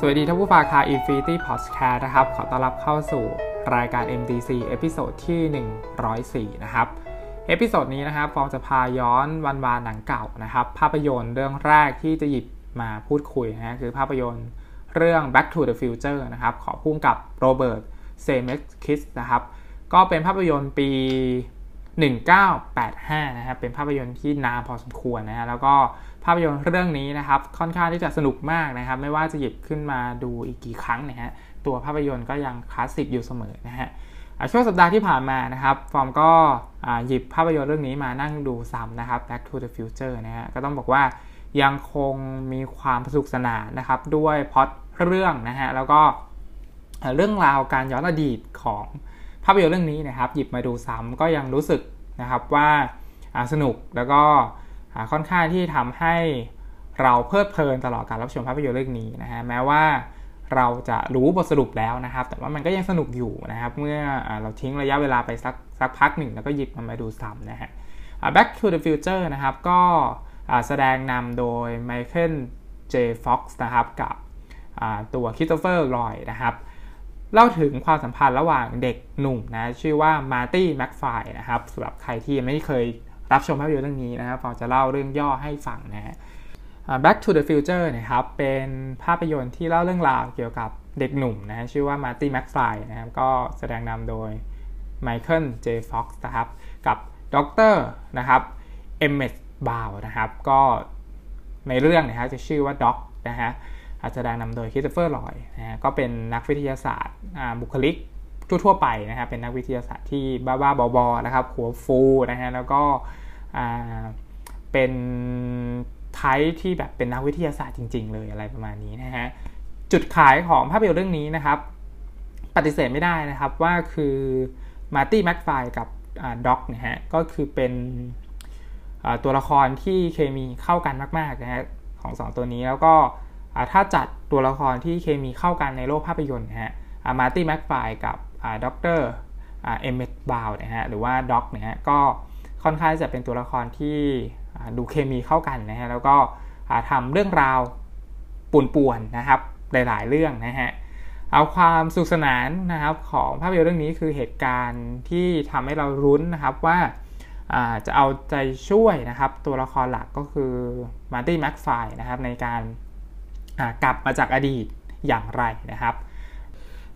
สวัสดีท่านผู้ฟังคา Infinity Podcast นะครับ ขอต้อนรับเข้าสู่รายการ MDC episode ที่ 104 นะครับ episode นี้นะครับผมจะพาย้อนวันวานหนังเก่านะครับ ภาพยนตร์เรื่องแรกที่จะหยิบมาพูดคุยนะคือภาพยนตร์เรื่อง Back to the Future นะครับ ของผู้กำกับ Robert Zemeckis นะครับ ก็เป็นภาพยนตร์ปี 1985 นะครับ เป็นภาพยนตร์ที่นานพอสมควรนะฮะ แล้วก็ภาพยนตร์เรื่องนี้นะครับ ค่อนข้างที่จะสนุกมากนะครับ ไม่ว่าจะหยิบขึ้นมาดูอีกกี่ครั้งนะฮะ ตัวภาพยนตร์ก็ยังคลาสสิกอยู่เสมอนะฮะช่วงสัปดาห์ที่ผ่านมานะครับ ฟอร์มก็หยิบภาพยนตร์เรื่องนี้มานั่งดูซ้ำนะครับ Back to the Future นะฮะ ก็ต้องบอกว่ายังคงมีความสนุกสนานนะครับ ด้วยพล็อตเรื่องนะฮะ แล้วก็เรื่องราวการย้อนอดีตของาพยนตร์เรื่องนี้นะครับหยิบมาดูซ้ำก็ยังรู้สึกนะครับว่าสนุกแล้วก็ค่อนข้างที่ทำให้เราเพลิดเพลินตลอดการรับชมภาพยนตร์เรื่องนี้นะฮะแม้ว่าเราจะรู้บทสรุปแล้วนะครับ แต่ว่ามันก็ยังสนุกอยู่นะครับ เมื่อเราทิ้งระยะเวลาไปสักสักพักหนึ่ง แล้วก็หยิบมันมาดูซ้ำนะฮะ Back to the Future นะครับ ก็แสดงนำโดย Michael J. Fox นะครับ กับตัว Christopher Lloyd นะครับ เล่าถึงความสัมพันธ์ระหว่างเด็กหนุ่มนะ ชื่อว่า Marty McFly นะครับสำหรับใครที่ไม่เคยรับชมภาพยนตร์เรื่องนี้นะครับเราจะเล่าเรื่องย่อให้ฟังนะฮะ Back to the Future นะครับ เป็นภาพยนตร์ที่เล่าเรื่องราวเกี่ยวกับเด็กหนุ่มนะชื่อว่า Marty McFly นะครับ ก็แสดงนำโดย Michael J. Fox นะครับ กับด็อกเตอร์นะครับ Emmett Brown นะครับ ก็ในเรื่องนะครับจะชื่อว่า Docนะฮะ แสดงนำโดย Christopher Lloyd นะฮะก็เป็นนักวิทยาศาสตร์บุคลิกทั่วๆไปนะครับเป็นนักวิทยาศาสตร์ที่บ้าๆบอๆนะครับหัวฟูนะฮะแล้วก็เป็น type ที่แบบเป็นนักวิทยาศาสตร์จริง ๆ เลยอะไรประมาณนี้นะฮะจุดขายของภาพยนตร์เรื่องนี้นะครับ ปฏิเสธไม่ได้นะครับว่าคือ Marty McFly กับ Doc นะฮะก็คือเป็นตัวละครที่เคมีเข้ากันมากๆนะฮะของสองตัวนี้แล้วก็ ถ้าจัดตัวละครที่เคมีเข้ากันในโลกภาพยนตร์นะฮะ Marty McFly กับด็อกเตอร์ Emmett Brown นะฮะหรือว่า Doc นะฮะก็ค่อนข้างจะเป็นตัวละครที่ดูเคมีเข้ากันนะฮะแล้วก็ทำเรื่องราวป่วนๆนะครับหลายๆเรื่องนะฮะเอาความสนุกสนานนะครับของภาพยนตร์เรื่องนี้คือเหตุการณ์ที่ทำให้เราลุ้นนะครับว่าจะเอาใจช่วยนะครับตัวละครหลักก็คือมาร์ตี้แม็กไฟนะครับในการ กลับมาจากอดีตอย่างไรนะครับ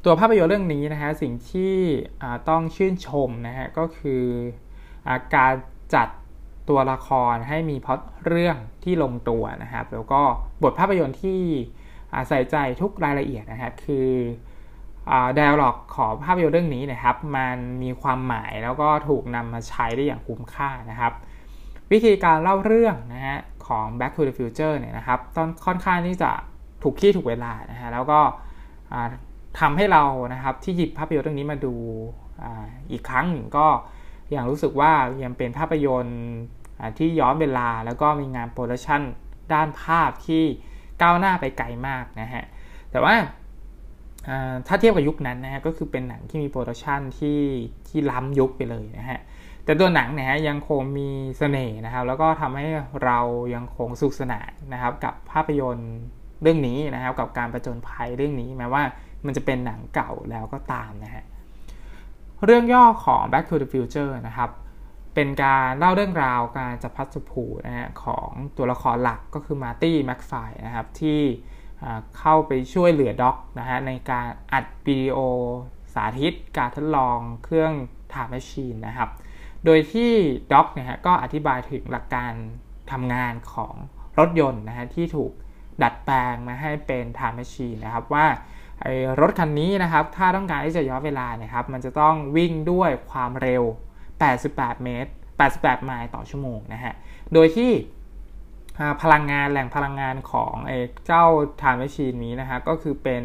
ตัวภาพยนตร์เรื่องนี้นะฮะสิ่งที่ต้องชื่นชมนะฮะก็คือการจัดตัวละครให้มีพล็อตเรื่องที่ลงตัวนะครับ แล้วก็บทภาพยนตร์ที่ใส่ใจทุกรายละเอียดนะครับคือดาวล็อกของภาพยนตร์เรื่องนี้นะครับ มันมีความหมายแล้วก็ถูกนำมาใช้ได้อย่างคุ้มค่านะครับ วิธีการเล่าเรื่องนะฮะของ Back to the Future เนี่ยนะครับ ต้องค่อนข้างที่จะ ถูกที่ถูกเวลานะฮะแล้วก็ทำให้เรานะครับที่หยิบภาพยนตร์เรื่องนี้มาดูอีกครั้งหนึ่งก็ยังรู้สึกว่ายังเป็นภาพยนตร์ที่ย้อนเวลาแล้วก็มีงานโปรดักชันด้านภาพที่ก้าวหน้าไปไกลมากนะฮะแต่ว่าถ้าเทียบกับยุคนั้นนะฮะก็คือเป็นหนังที่มี production ที่ที่ล้ำยุคไปเลยนะฮะแต่ตัวหนังเนี่ยยังคงมีเสน่ห์นะครับแล้วก็ทำให้เรายังคงสนุกสนานนะครับกับภาพยนตร์ เรื่องนี้นะครับกับการประจนภัยเรื่องนี้แม้ว่ามันจะเป็นหนังเก่าแล้วก็ตามนะฮะเรื่องย่อของ Back to the Future นะครับเป็นการเล่าเรื่องราวการจับพลัดจับผลูนะฮะของตัวละครหลักก็คือ Marty McFly นะครับที่เข้าไปช่วยเหลือ Doc นะฮะในการอัดวิดีโอสาธิตการทดลองเครื่อง time machine นะครับ โดยที่ Doc นะฮะก็อธิบายถึงหลักการทำงานของรถยนต์นะฮะที่ถูก ดัดแปลงมาให้เป็น time machine นะครับว่ารถคันนี้นะครับถ้าต้องการที่จะย้อนเวลาเนี่ยครับมันจะต้องวิ่งด้วยความเร็ว 88 เมตร 88 ไมล์ต่อชั่วโมงนะฮะ โดยที่พลังงานแหล่งพลังงานของไอ้เจ้า time machine นี้นะฮะก็คือเป็น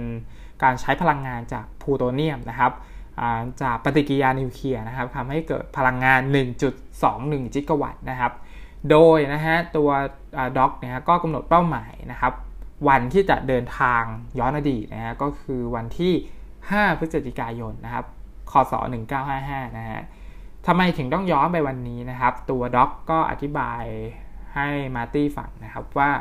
การใช้พลังงานจากพลูโตเนียมนะครับจากปฏิกิริยานิวเคลียร์นะครับทำให้เกิดพลังงาน 1.21 จิกะวัตต์นะครับ โดยนะฮะตัว Doc เนี่ยก็กำหนดเป้าหมายนะครับ วันที่จะเดินทางย้อนอดีตนะฮะก็คือวันที่ 5 พฤศจิกายนนะครับคศ1955นะฮะทำไมถึงต้องย้อนไปวันนี้นะครับ ตัวด็อกก็อธิบายให้มาร์ตี้ฟังนะครับว่า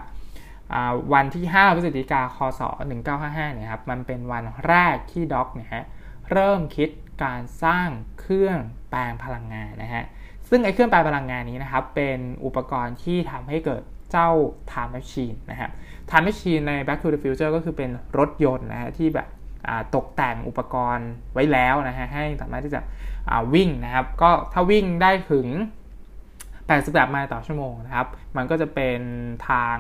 วันที่ 5 พฤศจิกาคศ 1955เนี่ยครับมันเป็นวันแรกที่ด็อกเนี่ยฮะเริ่มคิดการสร้างเครื่องแปลงพลังงานนะฮะ ซึ่งไอ้เครื่องแปลพลังงานนี้นะครับ เป็นอุปกรณ์ที่ทำให้เกิดเจ้า time machine นะครับ time machine ใน back to the future ก็คือเป็นรถยนต์นะฮะที่แบบตกแต่งอุปกรณ์ไว้แล้วนะฮะให้สามารถที่จะวิ่งนะครับ ก็ถ้าวิ่งได้ถึง 88 ไมล์ต่อชั่วโมงนะครับ มันก็จะเป็นทาง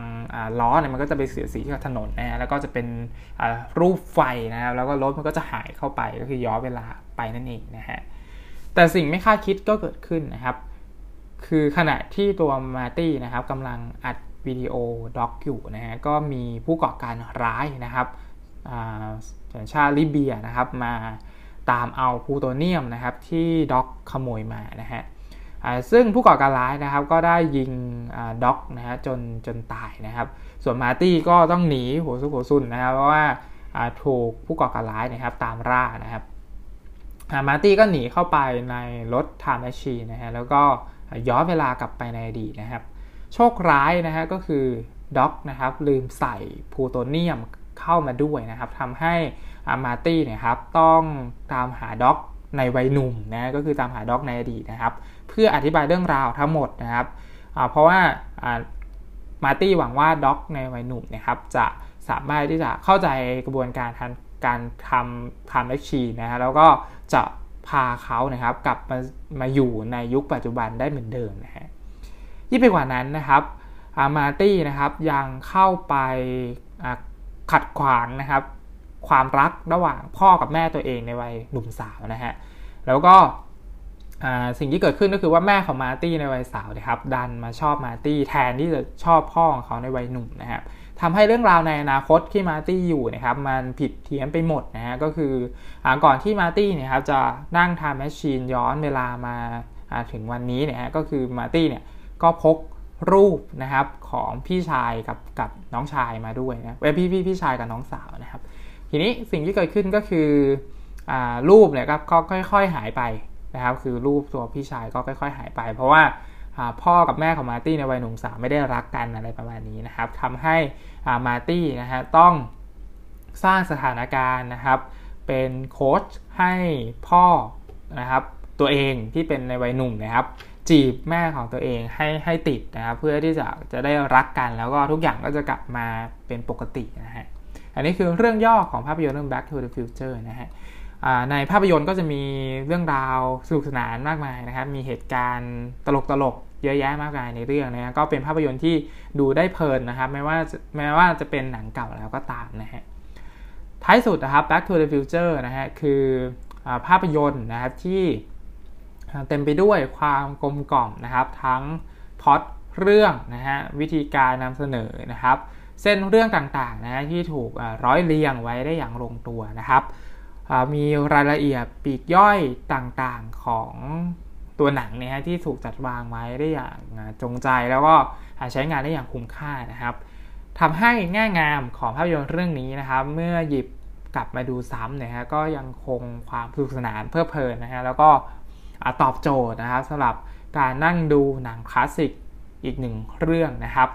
ล้อเนี่ยมันก็จะไปเสียสีกับถนนนะฮะแล้วก็จะเป็นรูปไฟนะครับแล้วก็รถมันก็จะหายเข้าไปก็คือย้อนเวลาไปนั่นเองนะฮะ แต่สิ่งไม่คาดคิดก็เกิดขึ้นนะครับ คือขณะที่ตัว Marty นะครับกำลังอัดวิดีโอ Doc อยู่นะฮะก็มีผู้ก่อการร้ายนะครับสัญชาติลิเบียนะครับมาตามเอาพลูโตเนียมนะครับที่ Doc ขโมยมานะฮะซึ่งผู้ก่อการร้ายนะครับก็ได้ยิง Doc นะฮะจนจนตายนะครับ ส่วน Marty ก็ต้องหนีหัวซุกหัวซุนนะครับเพราะว่าถูกผู้ก่อการร้ายนะครับตามล่านะครับ มาร์ตี้ก็หนีเข้าไปในรถ time machine นะฮะแล้วก็ย้อนเวลากลับไปในอดีตนะครับ โชคร้ายนะฮะก็คือด็อกนะครับลืมใส่พลูโตเนียมเข้ามาด้วยนะครับทำให้มาร์ตี้เนี่ยครับต้องตามหาด็อกในวัยหนุ่มนะก็คือตามหาด็อกในอดีตนะครับ เพื่ออธิบายเรื่องราวทั้งหมดนะครับเพราะว่ามาร์ตี้หวังว่าด็อกในวัยหนุ่มนะครับจะสามารถที่จะเข้าใจกระบวนการท การทำ time machine นะฮะแล้วก็จะพาเขานะครับกลับมามาอยู่ในยุคปัจจุบันได้เหมือนเดิมนะฮะยิ่งไปกว่านั้นนะครับมาร์ตี้นะครับยังเข้าไปขัดขวางนะครับ ความรักระหว่างพ่อกับแม่ตัวเองในวัยหนุ่มสาวนะฮะแล้วก็สิ่งที่เกิดขึ้นก็คือว่าแม่ของมาร์ตี้ในวัยสาวนะครับดันมาชอบมาร์ตี้แทนที่จะชอบพ่อของเขาในวัยหนุ่มนะครับ ทำให้เรื่องราวในอนาคตที่มาร์ตี้อยู่นะครับมันผิดเพี้ยนไปหมดนะฮะก็คืออก่อนที่มาร์ตี้เนี่ยครับจะนั่ง time machine ย้อนเวลามาถึงวันนี้เนี่ยฮะก็คือมาร์ตี้เนี่ยก็พกรูปนะครับของพี่ชายกับกับน้องชายมาด้วยนะเว้พี่พี่พี่ชายกับน้องสาวนะครับ ทีนี้สิ่งที่เกิดขึ้นก็คืออรูปเนี่ยก็ค่อย ๆ หายไปนะครับ คือรูปตัวพี่ชายก็ค่อย ๆ หายไป เพราะว่า พ่อกับแม่ของมาร์ตี้ในวัยหนุ่มสาวไม่ได้รักกันอะไรประมาณนี้นะครับทำให้มาร์ตี้นะฮะต้องสร้างสถานการณ์นะครับ เป็นโค้ชให้พ่อนะครับตัวเองที่เป็นในวัยหนุ่มนะครับ จีบแม่ของตัวเองให้ให้ติดนะครับเพื่อที่จะจะได้รักกันแล้วก็ทุกอย่างก็จะกลับมาเป็นปกตินะฮะอันนี้คือเรื่องย่อของภาพยนตร์เรื่อง Back to the Future นะฮะในภาพยนตร์ก็จะมีเรื่องราวสนุกสนานมากมายนะครับ มีเหตุการณ์ตลกตลก เยอะแยะมากมายในเรื่องนะก็เป็นภาพยนตร์ที่ดูได้เพลินนะครับไม่ว่าแม้ว่าจะเป็นหนังเก่าแล้วก็ตามนะฮะท้ายสุดนะครับ Back to the Future นะฮะคืออภาพยนตร์นะครับที่เต็มไปด้วยความกลมกล่อมนะครับ ทั้งพอตเรื่องนะฮะวิธีการนำเสนอนะครับ เส้นเรื่องต่างๆนะที่ถูกร้อยเรียงไว้ได้อย่างลงตัวนะครับ มีรายละเอียดปีกย่อยต่างๆของ ตัวหนังเนี่ยที่ถูกจัดวางไว้ได้อย่างจงใจแล้วก็ใช้งานได้อย่างคุ้มค่านะครับทำให้แง่งามของภาพยนตร์เรื่องนี้นะครับ เมื่อหยิบกลับมาดูซ้ำเนี่ยฮะก็ยังคงความสนุกสนานเพลิดเพลินนะฮะแล้วก็ตอบโจทย์นะครับสำหรับการนั่งดูหนังคลาสสิกอีกหนึ่งเรื่องนะครับ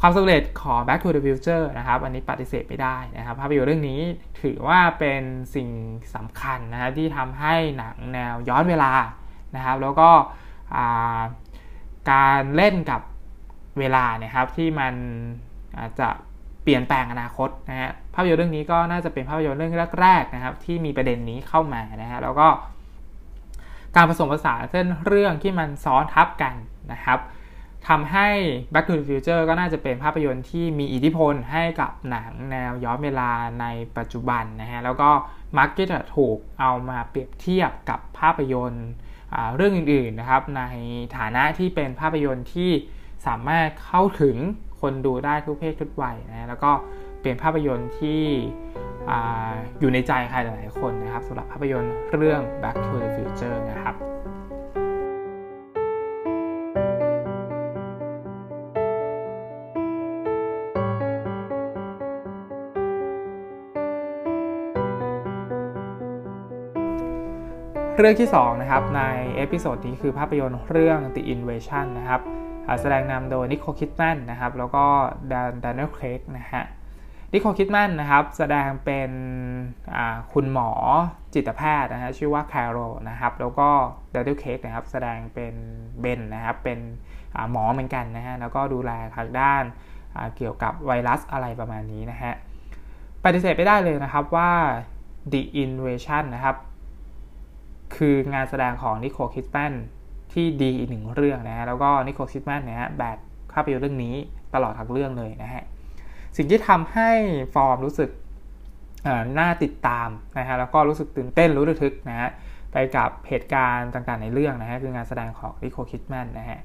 ความสำเร็จของ Back to the Future นะครับ อันนี้ปฏิเสธไม่ได้นะครับ ภาพยนตร์เรื่องนี้ถือว่าเป็นสิ่งสำคัญนะครับที่ทำให้หนังแนวย้อนเวลา นะครับ แล้วก็การเล่นกับเวลาเนี่ยครับที่มันอาจจะเปลี่ยนแปลงอนาคตนะฮะภาพยนตร์เรื่องนี้ก็น่าจะเป็นภาพยนตร์เรื่องแรกๆนะครับ ที่มีประเด็นนี้เข้ามานะฮะแล้วก็การผสมผสานเส้นเรื่องที่มันซ้อนทับกันนะครับทำให้ Back to the Future ก็น่าจะเป็นภาพยนตร์ที่มีอิทธิพลให้กับหนังแนวย้อนเวลาในปัจจุบันนะฮะแล้วก็มักจะถูกเอามาเปรียบเทียบกับภาพยนตร์ เรื่องอื่นๆนะครับ ในฐานะที่เป็นภาพยนตร์ที่สามารถเข้าถึงคนดูได้ทุกเพศทุกวัยนะแล้วก็เป็นภาพยนตร์ที่ออยู่ในใจใครหลายๆคนนะครับสำหรับภาพยนตร์เรื่อง Back to the Future นะครับ เรื่องที่2นะครับใน episode นี้คือภาพยนตร์เรื่อง The Invasion นะครับแสดงนำโดยนิโคลคิดแมนนะครับแล้วก็ดานดานเนลเครกนะฮะนิโคลคิดแมนนะครับแสดงเป็นคุณหมอจิตแพทย์นะฮะชื่อว่าแคโรนะครับแล้วก็ดานเนลเครกนะครับแสดงเป็นเบนนะครับเป็นหมอเหมือนกันนะฮะแล้วก็ดูแลทางด้านเกี่ยวกับไวรัสอะไรประมาณนี้นะฮะปฏิเสธไม่ได้เลยนะครับว่า The Invasion นะครับ คืองานแสดงของนิโคลคิดแมนที่ดีอีกหนึ่งเรื่องนะฮะแล้วก็นิโคลคิดแมนเนี่ยแบกภาพยนตร์เรื่องนี้ตลอดทั้งเรื่องเลยนะฮะสิ่งที่ทำให้ฟอร์มรู้สึกน่าติดตามนะฮะแล้วก็รู้สึกตื่นเต้นรู้ระทึกนะฮะไปกับเหตุการณ์ต่างๆในเรื่องนะฮะคืองานแสดงของนิโคลคิดแมนนะฮะ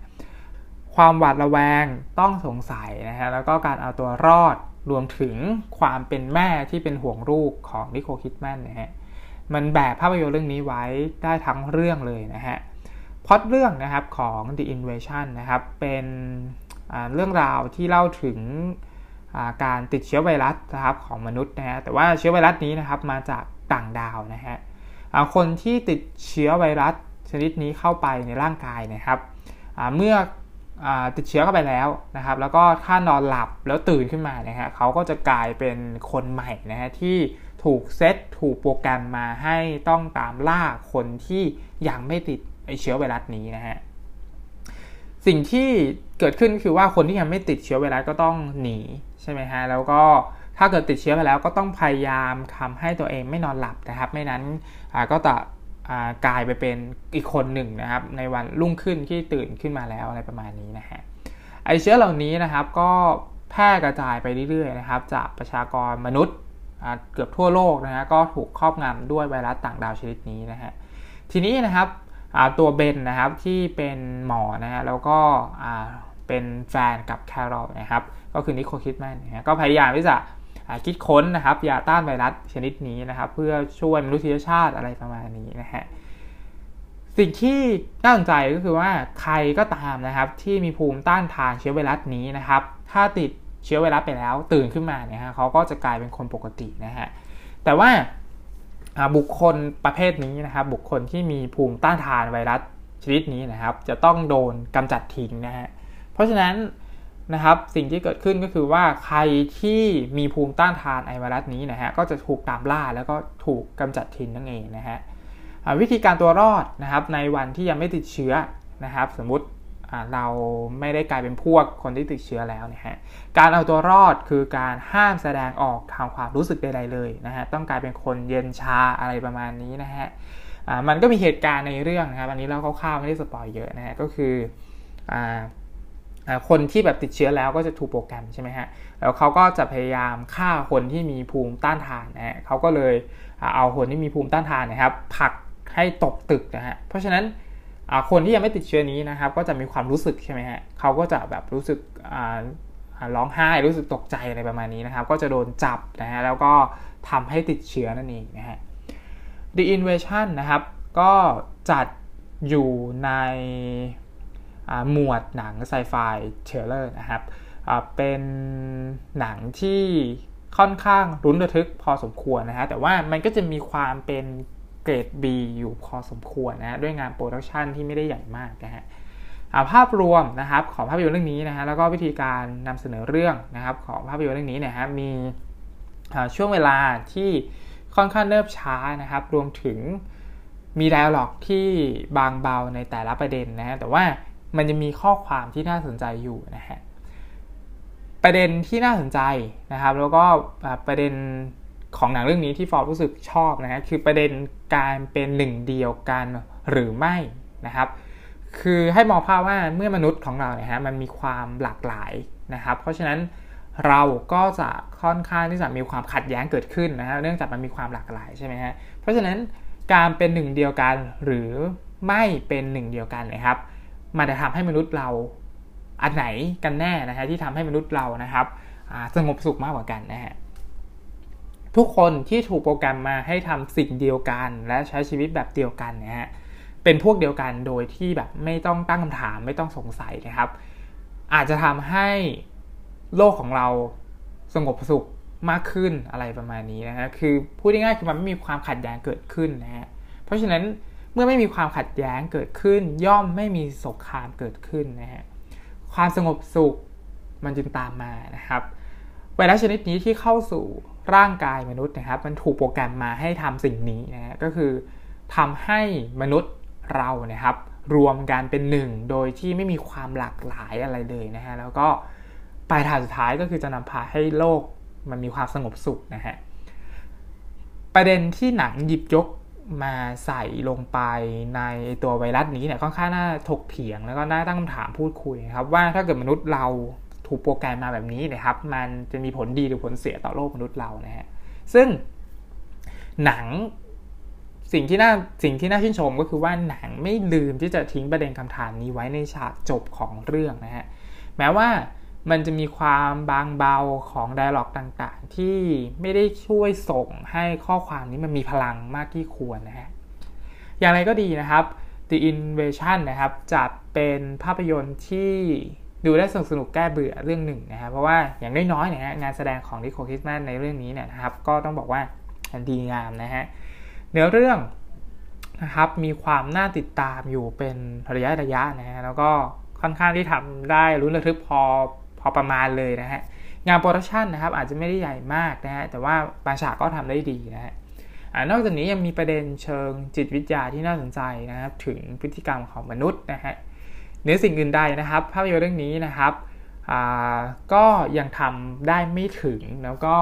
ความหวาดระแวงต้องสงสัยนะฮะแล้วก็การเอาตัวรอดรวมถึงความเป็นแม่ที่เป็นห่วงลูกของนิโคลคิดแมนนะฮะ มันแบบภาพยนตร์เรื่องนี้ไว้ได้ทั้งเรื่องเลยนะฮะพอดเรื่องนะครับของ The Invasion นะครับ เป็นเรื่องราวที่เล่าถึงการติดเชื้อไวรัสนะครับของมนุษย์นะฮะแต่ว่าเชื้อไวรัสนี้นะครับมาจากต่างดาวนะฮะคนที่ติดเชื้อไวรัสชนิดนี้เข้าไปในร่างกายนะครับเมื่อติดเชื้อเข้าไปแล้วนะครับ แล้วก็ถ้านอนหลับแล้วตื่นขึ้นมานะฮะเขาก็จะกลายเป็นคนใหม่นะฮะที่ ถูกเซตถูกโปรแกรมมาให้ต้องตามล่าคนที่ยังไม่ติดไอเชื้อไวรัสนี้นะฮะสิ่งที่เกิดขึ้นคือว่าคนที่ยังไม่ติดเชื้อไวรัสก็ต้องหนีใช่ไหมฮะแล้วก็ถ้าเกิดติดเชื้อไปแล้วก็ต้องพยายามทาให้ตัวเองไม่นอนหลับนะครับ ไม่นั้นก็จะกลายไปเป็นอีกคนหนึ่งนะครับ ในวันรุ่งขึ้นที่ตื่นขึ้นมาแล้วอะไรประมาณนี้นะฮะไอเชื้อเหล่านี้นะครับก็แพร่กระจายไปเรื่อยๆนะครับ จากประชากรมนุษย์ เกือบทั่วโลกนะฮะก็ถูกครอบงำด้วยไวรัสต่างดาวชนิดนี้นะฮะทีนี้นะครับตัวเบนนะครับที่เป็นหมอนะฮะแล้วก็เป็นแฟนกับแคโรลนะครับก็คือนิโคคิดแมนนะฮะก็พยายามที่จะคิดค้นนะครับยาต้านไวรัสชนิดนี้นะครับ เพื่อช่วยมนุษยชาติอะไรประมาณนี้นะฮะสิ่งที่น่าสนใจก็คือว่าใครก็ตามนะครับที่มีภูมิต้านทานเชื้อไวรัสนี้นะครับ ถ้าติด เชื้อไวรัสไปแล้ว ตื่นขึ้นมาเนี่ยฮะเขาก็จะกลายเป็นคนปกตินะฮะแต่ว่าบุคคลประเภทนี้นะครับบุคคลที่มีภูมิต้านทานไวรัสชนิดนี้นะครับ จะต้องโดนกำจัดทิ้งนะฮะเพราะฉะนั้นนะครับสิ่งที่เกิดขึ้นก็คือว่าใครที่มีภูมิต้านทานไอไวรัสนี้นะฮะก็จะถูกตามล่าแล้วก็ถูกกำจัดทิ้งนั่นเองนะฮะวิธีการตัวรอดนะครับในวันที่ยังไม่ติดเชื้อนะครับ สมมติ เราไม่ได้กลายเป็นพวกคนที่ติดเชื้อแล้วนะฮะ การเอาตัวรอดคือการห้ามแสดงออกทางความรู้สึกใดๆเลยนะฮะ ต้องกลายเป็นคนเย็นชาอะไรประมาณนี้นะฮะมันก็มีเหตุการณ์ในเรื่องนะครับ อันนี้เราคร่าวๆไม่ได้สปอยเยอะนะฮะ ก็คือคนที่แบบติดเชื้อแล้วก็จะถูกโปรแกรมใช่ไหมฮะ แล้วเขาก็จะพยายามฆ่าคนที่มีภูมิต้านทานนะฮะเขาก็เลยเอาคนที่มีภูมิต้านทานนะครับผลักให้ตกตึกนะฮะ เพราะฉะนั้น คนที่ยังไม่ติดเชื้อนี้นะครับ ก็จะมีความรู้สึกใช่ไหมฮะเขาก็จะแบบรู้สึกร้องไห้รู้สึกตกใจอะไรประมาณนี้นะครับ ก็จะโดนจับนะฮะแล้วก็ทำให้ติดเชื้อนั่นเองนะฮะ The Invasion นะครับ ก็จัดอยู่ในหมวดหนัง sci-fi thriller นะครับเป็นหนังที่ค่อนข้างลุ้นระทึกพอสมควรนะฮะแต่ว่ามันก็จะมีความเป็น เกรด B อยู่พอสมควรนะด้วยงานโปรดักชันที่ไม่ได้ใหญ่มากนะฮะภาพรวมนะครับของภาพยนตร์เรื่องนี้นะฮะแล้วก็วิธีการนำเสนอเรื่องนะครับของภาพยนตร์เรื่องนี้เนี่ยฮะมีช่วงเวลาที่ค่อนข้างเนิบช้านะครับ รวมถึงมีไดอะล็อกที่บางเบาในแต่ละประเด็นนะฮะแต่ว่ามันจะมีข้อความที่น่าสนใจอยู่นะฮะประเด็นที่น่าสนใจนะครับ แล้วก็ประเด็น ของหนังเรื่องนี้ที่ฟอร์รู้สึกชอบนะฮะคือประเด็นการเป็นหนึ่งเดียวกันหรือไม่นะครับ คือให้มองภาพว่าเมื่อมนุษย์ของเราเนี่ยฮะมันมีความหลากหลายนะครับ เพราะฉะนั้นเราก็จะค่อนข้างที่จะมีความขัดแย้งเกิดขึ้นนะฮะเนื่องจากมันมีความหลากหลายใช่ไหมฮะเพราะฉะนั้นการเป็นหนึ่งเดียวกันหรือไม่เป็นหนึ่งเดียวกันนะครับ มันจะทำให้มนุษย์เราอันไหนกันแน่นะฮะที่ทำให้มนุษย์เรานะครับสงบสุขมากกว่ากันนะฮะ ทุกคนที่ถูกโปรแกรมมาให้ทำสิ่งเดียวกัน และใช้ชีวิตแบบเดียวกันนะฮะเป็นพวกเดียวกันโดยที่แบบไม่ต้องตั้งคำถามไม่ต้องสงสัยนะครับ อาจจะทำให้โลกของเราสงบสุขมากขึ้นอะไรประมาณนี้นะฮะคือพูดง่ายๆคือมันไม่มีความขัดแย้งเกิดขึ้นนะฮะเพราะฉะนั้นเมื่อไม่มีความขัดแย้งเกิดขึ้น ย่อมไม่มีสงครามเกิดขึ้นนะฮะความสงบสุขมันจึงตามมานะครับไวรัสชนิดนี้ที่เข้าสู่ ร่างกายมนุษย์นะครับ มันถูกโปรแกรมมาให้ทำสิ่งนี้นะฮะก็คือทำให้มนุษย์เรานะครับ รวมกันเป็นหนึ่งโดยที่ไม่มีความหลากหลายอะไรเลยนะฮะแล้วก็ปลายทางสุดท้ายก็คือจะนำพาให้โลกมันมีความสงบสุขนะฮะประเด็นที่หนังหยิบยกมาใส่ลงไปในตัวไวรัสนี้เนี่ยค่อนข้างน่าถกเถียงแล้วก็น่าตั้งคำถามพูดคุยครับว่าถ้าเกิดมนุษย์เรา ถูกโปรแกรมมาแบบนี้นะครับ มันจะมีผลดีหรือผลเสียต่อโลกมนุษย์เรานะฮะซึ่งหนังสิ่งที่น่าสิ่งที่น่าชื่นชมก็คือว่าหนังไม่ลืมที่จะทิ้งประเด็นคำถามนี้ไว้ในฉากจบของเรื่องนะฮะแม้ว่ามันจะมีความบางเบาของไดอะล็อกต่างๆ ที่ไม่ได้ช่วยส่งให้ข้อความนี้มันมีพลังมากที่ควรนะฮะอย่างไรก็ดีนะครับ The Invasion นะครับจะเป็นภาพยนตร์ที่ ดูได้สนุกสนุกแก้เบื่อเรื่องหนึ่งนะครับเพราะว่าอย่างน้อยๆนี่ยงานแสดงของดิโคคิสแมนในเรื่องนี้เนี่ยนะครับ ก็ต้องบอกว่าดีงามนะฮะเนื้อเรื่องนะครับมีความน่าติดตามอยู่เป็นระยะระยะนะฮะแล้วก็ค่อนข้างที่ทำได้รุ้นระทึกพอพอประมาณเลยนะฮะงานโปรดักชันนะครับอาจจะไม่ได้ใหญ่มากนะฮะแต่ว่าบางฉากก็ทำได้ดีนะฮะนอกจากนี้ยังมีประเด็นเชิงจิตวิทยาที่น่าสนใจนะครับถึงพฤติกรรมของมนุษย์นะฮะ เนื้อสิ่งอื่นใดนะครับ ภาพยนตร์เรื่องนี้นะครับก็ยังทำได้ไม่ถึงแล้วก็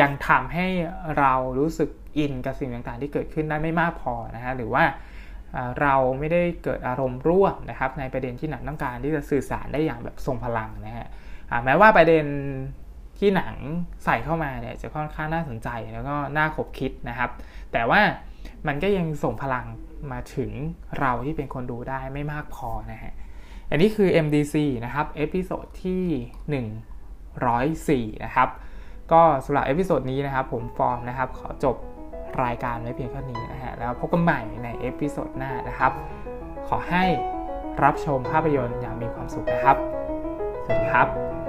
ยังทำให้เรารู้สึกอินกับสิ่งต่างๆ ที่เกิดขึ้นได้ไม่มากพอนะฮะหรือว่าเราไม่ได้เกิดอารมณ์ร่วมนะครับ ในประเด็นที่หนังต้องการที่จะสื่อสารได้อย่างแบบทรงพลังนะฮะแม้ว่าประเด็นที่หนังใส่เข้ามาเนี่ยจะค่อนข้างน่าสนใจแล้วก็น่าขบคิดนะครับ แต่ว่ามันก็ยังส่งพลัง มาถึงเราที่เป็นคนดูได้ไม่มากพอนะฮะ อันนี้คือ MDC นะครับ episode ที่ 104 นะครับ ก็สำหรับ episode นี้นะครับ ผมฟอร์มนะครับ ขอจบรายการไว้เพียงเท่านี้นะฮะ แล้วพบกันใหม่ใน episode หน้านะครับ ขอให้รับชมภาพยนตร์อย่างมีความสุขนะครับ สวัสดีครับ